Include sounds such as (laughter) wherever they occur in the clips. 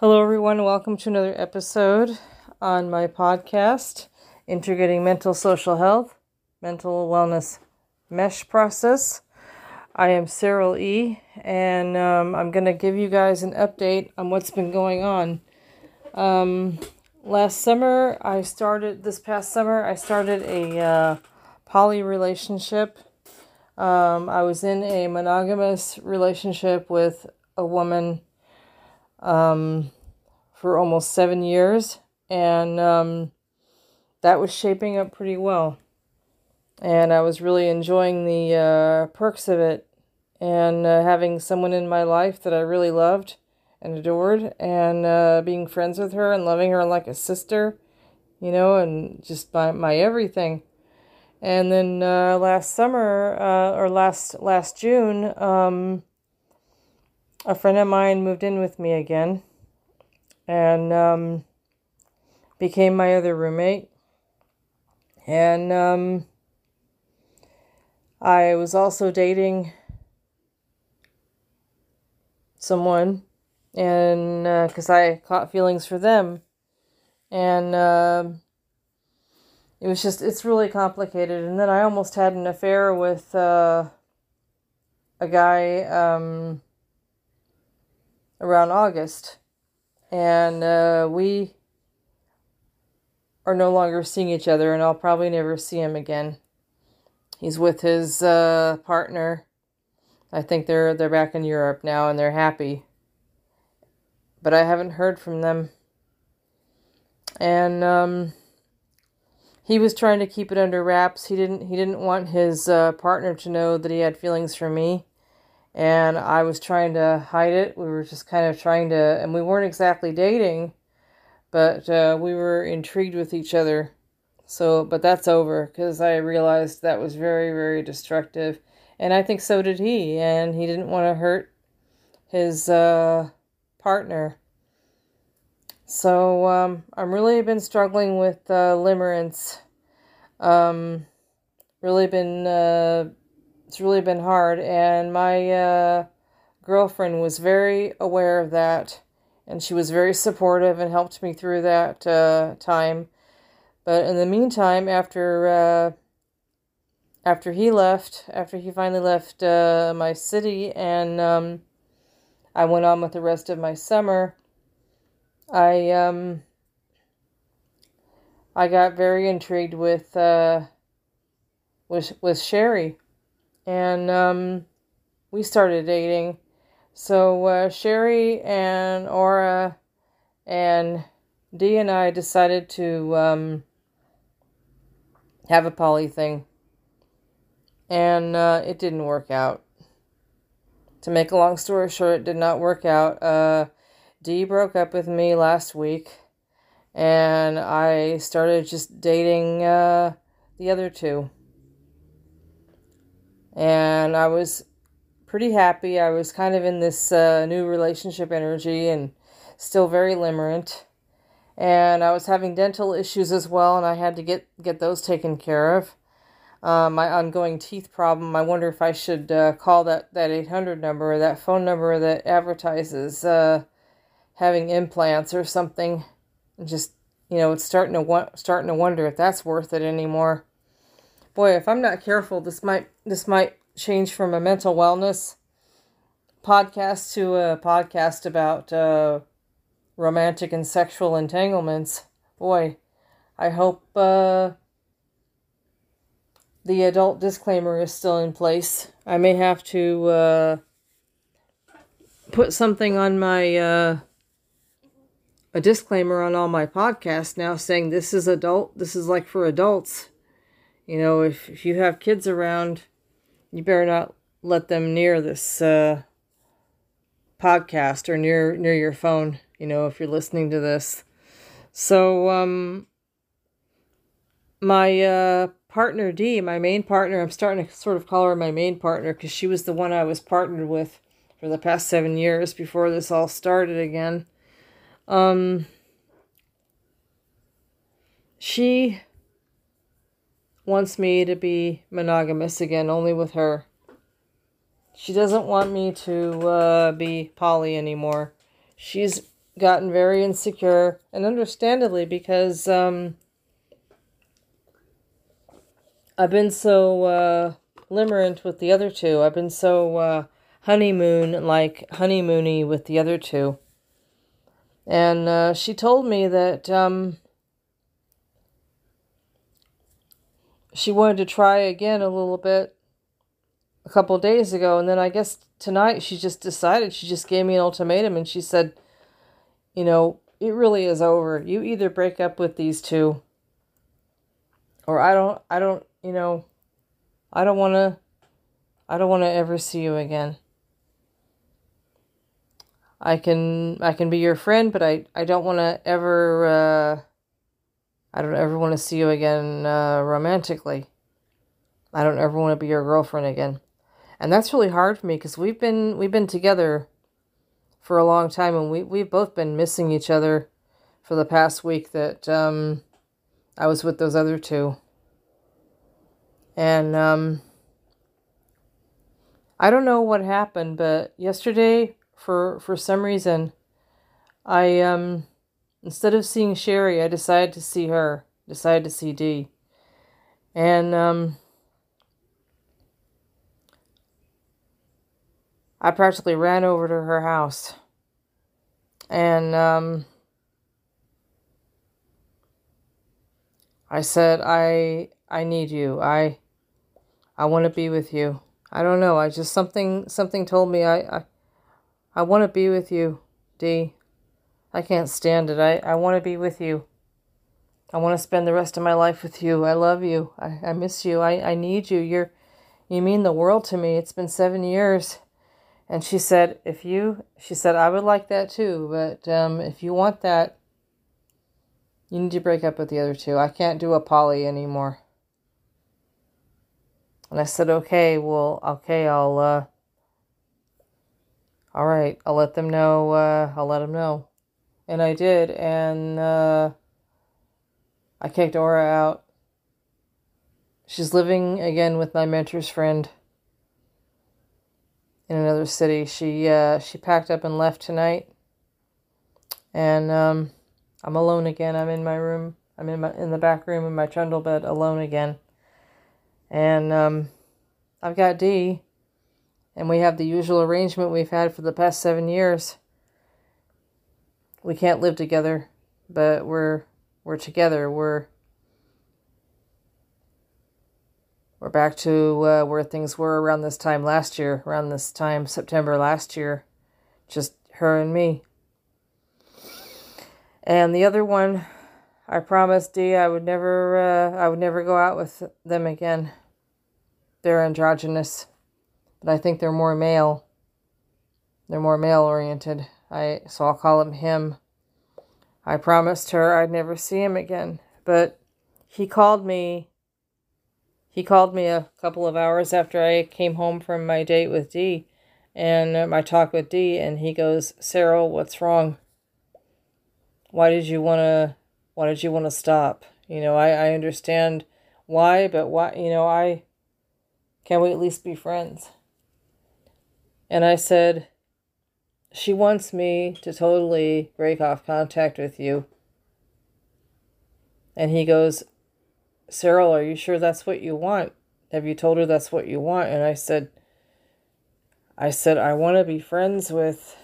Hello, everyone. Welcome to another episode on my podcast, Integrating Mental Social Health, Mental Wellness Mesh Process. I am Cyril E., and um, I'm going to give you guys an update on what's been going on. Um, last summer, I started, this past summer, I started a uh, poly relationship. Um, I was in a monogamous relationship with a woman um, for almost seven years, and um, that was shaping up pretty well. And I was really enjoying the uh, perks of it and uh, having someone in my life that I really loved and adored, and uh, being friends with her and loving her like a sister, you know, and just my, my everything. And then uh, last summer, uh, or last last June, um, a friend of mine moved in with me again and um, became my other roommate. And um, I was also dating someone, and because uh, I caught feelings for them, and uh, it was just it's really complicated. And then I almost had an affair with uh, a guy um, around August and uh, we are no longer seeing each other, and I'll probably never see him again. He's with his uh, partner. I think they're they're back in Europe now, and they're happy. But I haven't heard from them. And um, he was trying to keep it under wraps. He didn't he didn't want his uh, partner to know that he had feelings for me and I was trying to hide it. We were just kind of trying to, and we weren't exactly dating, but uh, we were intrigued with each other. So, but that's over because I realized that was very, very destructive, and I think so did he. And he didn't want to hurt his uh, partner. So um, I'm really been struggling with uh, limerence. Um, really been uh, it's really been hard. And my uh, girlfriend was very aware of that, and she was very supportive and helped me through that uh, time. But in the meantime, after uh, after he left, after he finally left uh, my city, and um, I went on with the rest of my summer, I um, I got very intrigued with uh, with with Sherry and um, we started dating. So uh, Sherry and Aura and Dee and I decided to um, have a poly thing, and uh, it didn't work out. To make a long story short, it did not work out. Uh, Dee broke up with me last week, and I started just dating uh, the other two and I was pretty happy. I was kind of in this uh, new relationship energy and still very limerent. And I was having dental issues as well, and I had to get, get those taken care of. Uh, my ongoing teeth problem. I wonder if I should uh, call that, that 800 number that phone number that advertises uh, having implants or something. Just, you know, it's starting to, wa- starting to wonder if that's worth it anymore boy, if I'm not careful, this might this might change from a mental wellness podcast to a podcast about uh, romantic and sexual entanglements. Boy, I hope uh, the adult disclaimer is still in place. I may have to uh, put something on my uh, a disclaimer on all my podcasts now saying this is adult. This is like for adults. You know, if, if you have kids around, you better not let them near this uh, podcast or near near your phone. You know, if you're listening to this. So, um, my uh, partner D, my main partner, I'm starting to sort of call her my main partner because she was the one I was partnered with for the past seven years before this all started again. Um, she wants me to be monogamous again, only with her. She doesn't want me to uh, be poly anymore. She's gotten very insecure, and understandably because um, I've been so uh, limerent with the other two. I've been so uh, honeymoon like honeymoony with the other two. And uh, she told me that um, she wanted to try again a little bit a couple days ago, and then I guess tonight she just decided. She just gave me an ultimatum, and she said, "You know, it really is over. You either break up with these two, or I don't. I don't. You know, I don't want to. I don't want to ever see you again." I can I can be your friend, but I, I don't want to ever uh, I don't ever want to see you again uh, romantically. I don't ever want to be your girlfriend again, and that's really hard for me because we've been we've been together for a long time, and we we've both been missing each other for the past week that um, I was with those other two, and um, I don't know what happened, but yesterday for for some reason I um instead of seeing Sherry, I decided to see her, decided to see Dee. And um I practically ran over to her house. And um I said, I I need you. I I want to be with you. I don't know. I just something something told me I I I want to be with you, Dee. I can't stand it. I, I want to be with you. I want to spend the rest of my life with you. I love you. I, I miss you. I, I need you. You're you mean the world to me. It's been seven years. And she said, if you she said, I would like that too, but um, if you want that, you need to break up with the other two. I can't do a poly anymore. And I said, okay, well, okay, I'll uh, all right, I'll let them know. Uh, I'll let them know. And I did, and uh, I kicked Aura out. She's living again with my mentor's friend in another city. She uh, she packed up and left tonight, and um, I'm alone again. I'm in my room. I'm in my in the back room in my trundle bed alone again, and um, I've got D, and we have the usual arrangement we've had for the past seven years. We can't live together, but we're we're together. We're we're back to uh, where things were around this time last year, around this time September last year, just her and me. And the other one, I promised Dee I would never uh, I would never go out with them again. They're androgynous but I think they're more male. They're more male oriented. I so I'll call him him. I promised her I'd never see him again, but he called me. He called me a couple of hours after I came home from my date with D and uh, my talk with D and he goes, "Sarah, what's wrong? Why did you want to? Why did you want to stop? You know, I I understand why, but why? You know, I can we at least be friends?" And I said, She wants me to totally break off contact with you. And he goes, Cyril, are you sure that's what you want? Have you told her that's what you want? And I said, I said, I want to be friends with.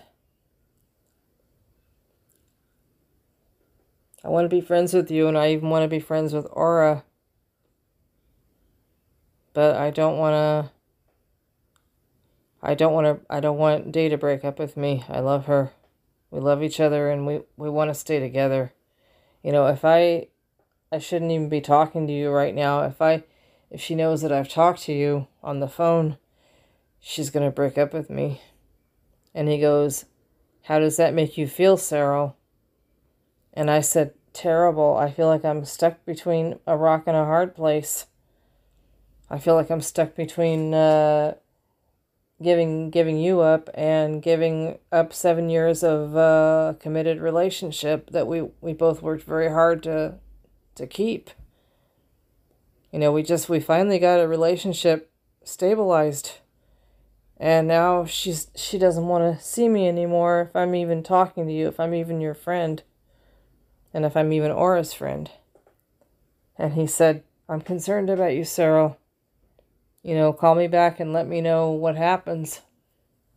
I want to be friends with you, and I even want to be friends with Aura. But I don't want to I don't want to I don't want Day to break up with me. I love her. We love each other and we we want to stay together. You know, if I I shouldn't even be talking to you right now. If I if she knows that I've talked to you on the phone, she's going to break up with me. And he goes, "How does that make you feel, Cyril?" And I said, "Terrible. I feel like I'm stuck between a rock and a hard place. I feel like I'm stuck between uh giving giving you up and giving up seven years of uh, committed relationship that we we both worked very hard to to keep. You know, we just we finally got a relationship stabilized, And now she's she doesn't want to see me anymore if I'm even talking to you, if I'm even your friend, and if I'm even Aura's friend. And he said, I'm concerned about you, Cyril. You know, call me back and let me know what happens.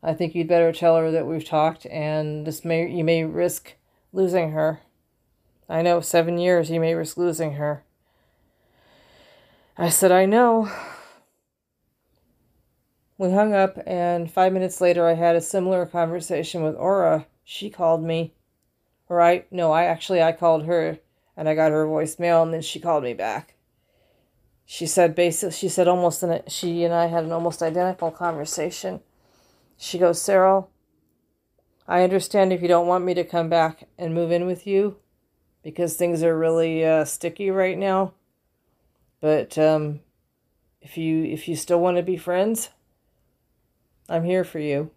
I think you'd better tell her that we've talked and this may you may risk losing her. I know, seven years you may risk losing her. I said, I know. We hung up, and five minutes later, I had a similar conversation with Aura. She called me. Or I, no, I actually, I called her, and I got her voicemail, and then she called me back. She said, basically, she said almost, an, she and I had an almost identical conversation. She goes, Cyril, I understand if you don't want me to come back and move in with you because things are really uh, sticky right now. But um, if you if you still want to be friends, I'm here for you.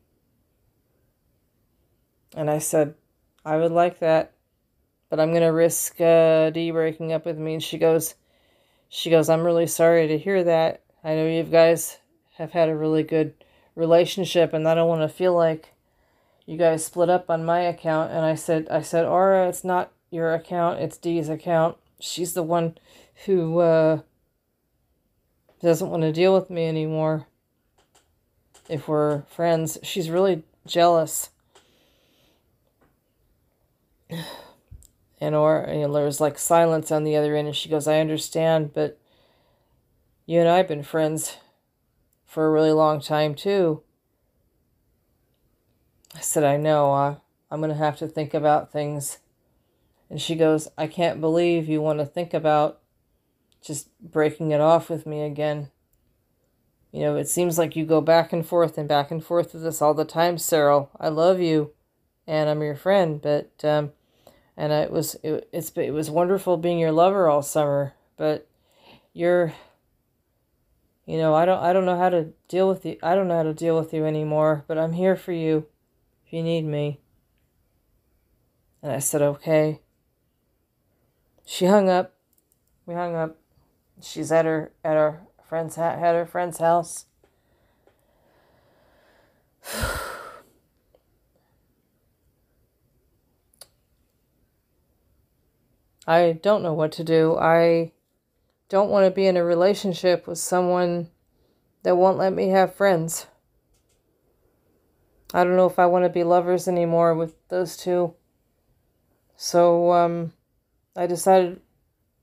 And I said, I would like that, but I'm gonna risk uh, Dee breaking up with me. And she goes, she goes, I'm really sorry to hear that. I know you guys have had a really good relationship and I don't want to feel like you guys split up on my account. And I said I said Aura it's not your account it's Dee's account. She's the one who uh, doesn't want to deal with me anymore. If we're friends she's really jealous and or you know, there's like silence on the other end and she goes I understand but you and I have been friends for a really long time, too. I said, I know. I'm going to have to think about things. And she goes, I can't believe you want to think about just breaking it off with me again. You know, it seems like you go back and forth and back and forth with this all the time, Cyril. I love you, and I'm your friend, but um, and it was it, it's it was wonderful being your lover all summer, but you're you know, I don't I don't know how to deal with you. I don't know how to deal with you anymore, but I'm here for you if you need me. And I said, "Okay." She hung up. We hung up. She's at her at our friend's at her friend's house. (sighs) (sighs) I don't know what to do. I don't want to be in a relationship with someone that won't let me have friends. I don't know if I want to be lovers anymore with those two. So um, I decided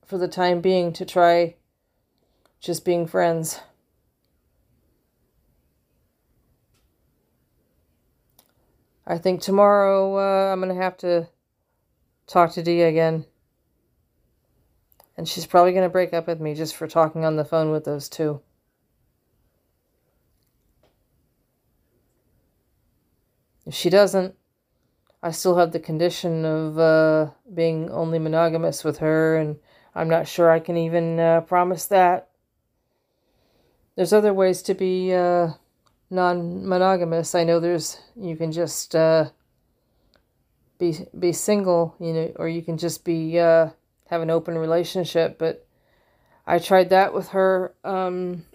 for the time being to try just being friends. I think tomorrow uh, I'm going to have to talk to Dee again. And she's probably going to break up with me just for talking on the phone with those two. If she doesn't, I still have the condition of uh, being only monogamous with her, and I'm not sure I can even uh, promise that. There's other ways to be uh, non monogamous. I know there's, you can just uh, be, be single, you know, or you can just be uh, have an open relationship, but I tried that with her. Um,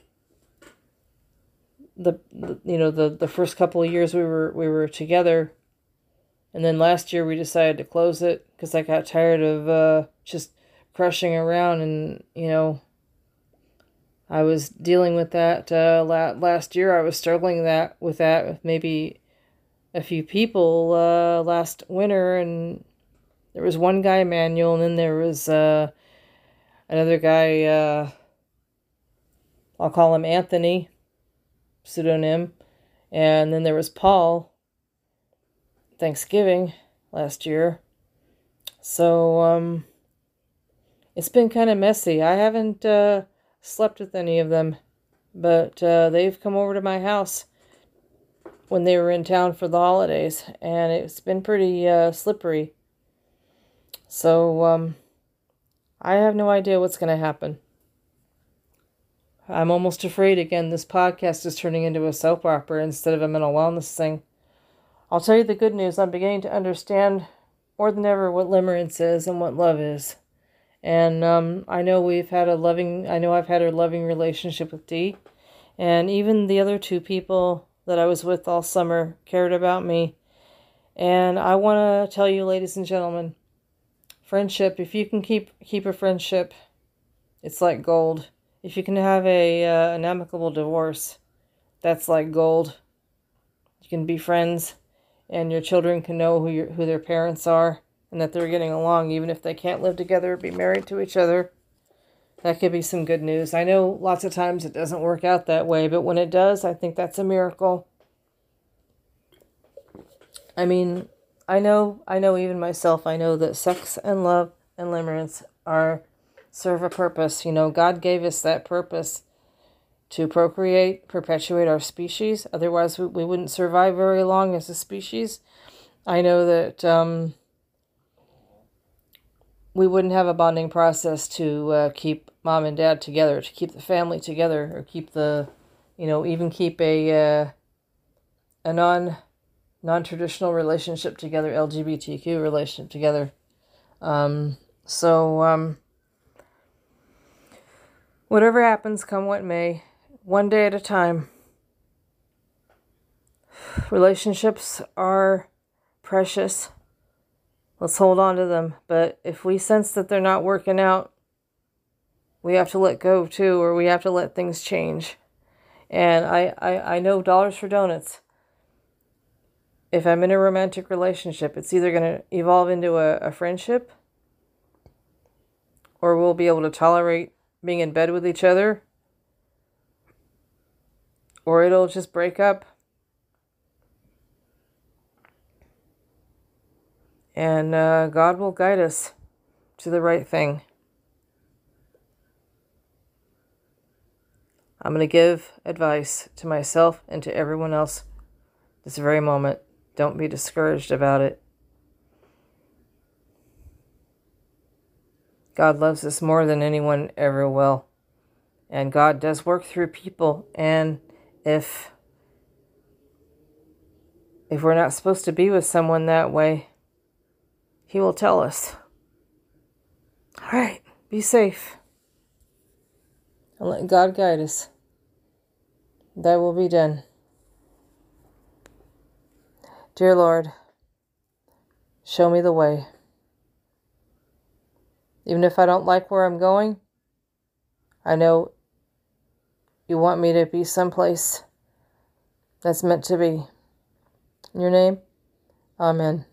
the, the you know the the first couple of years we were we were together, and then last year we decided to close it because I got tired of uh, just crushing around, and you know. I was dealing with that uh, last year. I was struggling that with that with maybe a few people uh, last winter, and there was one guy, Manuel, and then there was uh, another guy, uh, I'll call him Anthony, pseudonym. And then there was Paul, Thanksgiving last year. So, um, it's been kind of messy. I haven't uh, slept with any of them, but uh, they've come over to my house when they were in town for the holidays, and it's been pretty uh, slippery. So, um, I have no idea what's going to happen. I'm almost afraid again this podcast is turning into a soap opera instead of a mental wellness thing. I'll tell you the good news I'm beginning to understand more than ever what limerence is and what love is. And um, I know we've had a loving, I know I've had a loving relationship with Dee. And even the other two people that I was with all summer cared about me. And I want to tell you, ladies and gentlemen, friendship, if you can keep keep a friendship, it's like gold. If you can have a uh, an amicable divorce, that's like gold. You can be friends and your children can know who your who their parents are and that they're getting along even if they can't live together or be married to each other. That could be some good news. I know lots of times it doesn't work out that way, but when it does, I think that's a miracle. I mean, I know, I know even myself, I know that sex and love and limerence are serve a purpose. You know, God gave us that purpose to procreate, perpetuate our species. Otherwise, we, we wouldn't survive very long as a species. I know that um, we wouldn't have a bonding process to uh, keep mom and dad together, to keep the family together, or keep the, you know, even keep a uh, a non non traditional relationship together, LGBTQ relationship together. Um, so, um, whatever happens, come what may, one day at a time. Relationships are precious. Let's hold on to them. But if we sense that they're not working out, we have to let go too, or we have to let things change. And I, I, I know dollars for donuts if I'm in a romantic relationship, it's either going to evolve into a, a friendship or we'll be able to tolerate being in bed with each other or it'll just break up. And uh, God will guide us to the right thing. I'm going to give advice to myself and to everyone else this very moment. Don't be discouraged about it. God loves us more than anyone ever will. And God does work through people. And if if we're not supposed to be with someone that way, he will tell us. All right, be safe. And let God guide us. That will be done. Dear Lord, show me the way. Even if I don't like where I'm going, I know you want me to be someplace that's meant to be. In your name, Amen.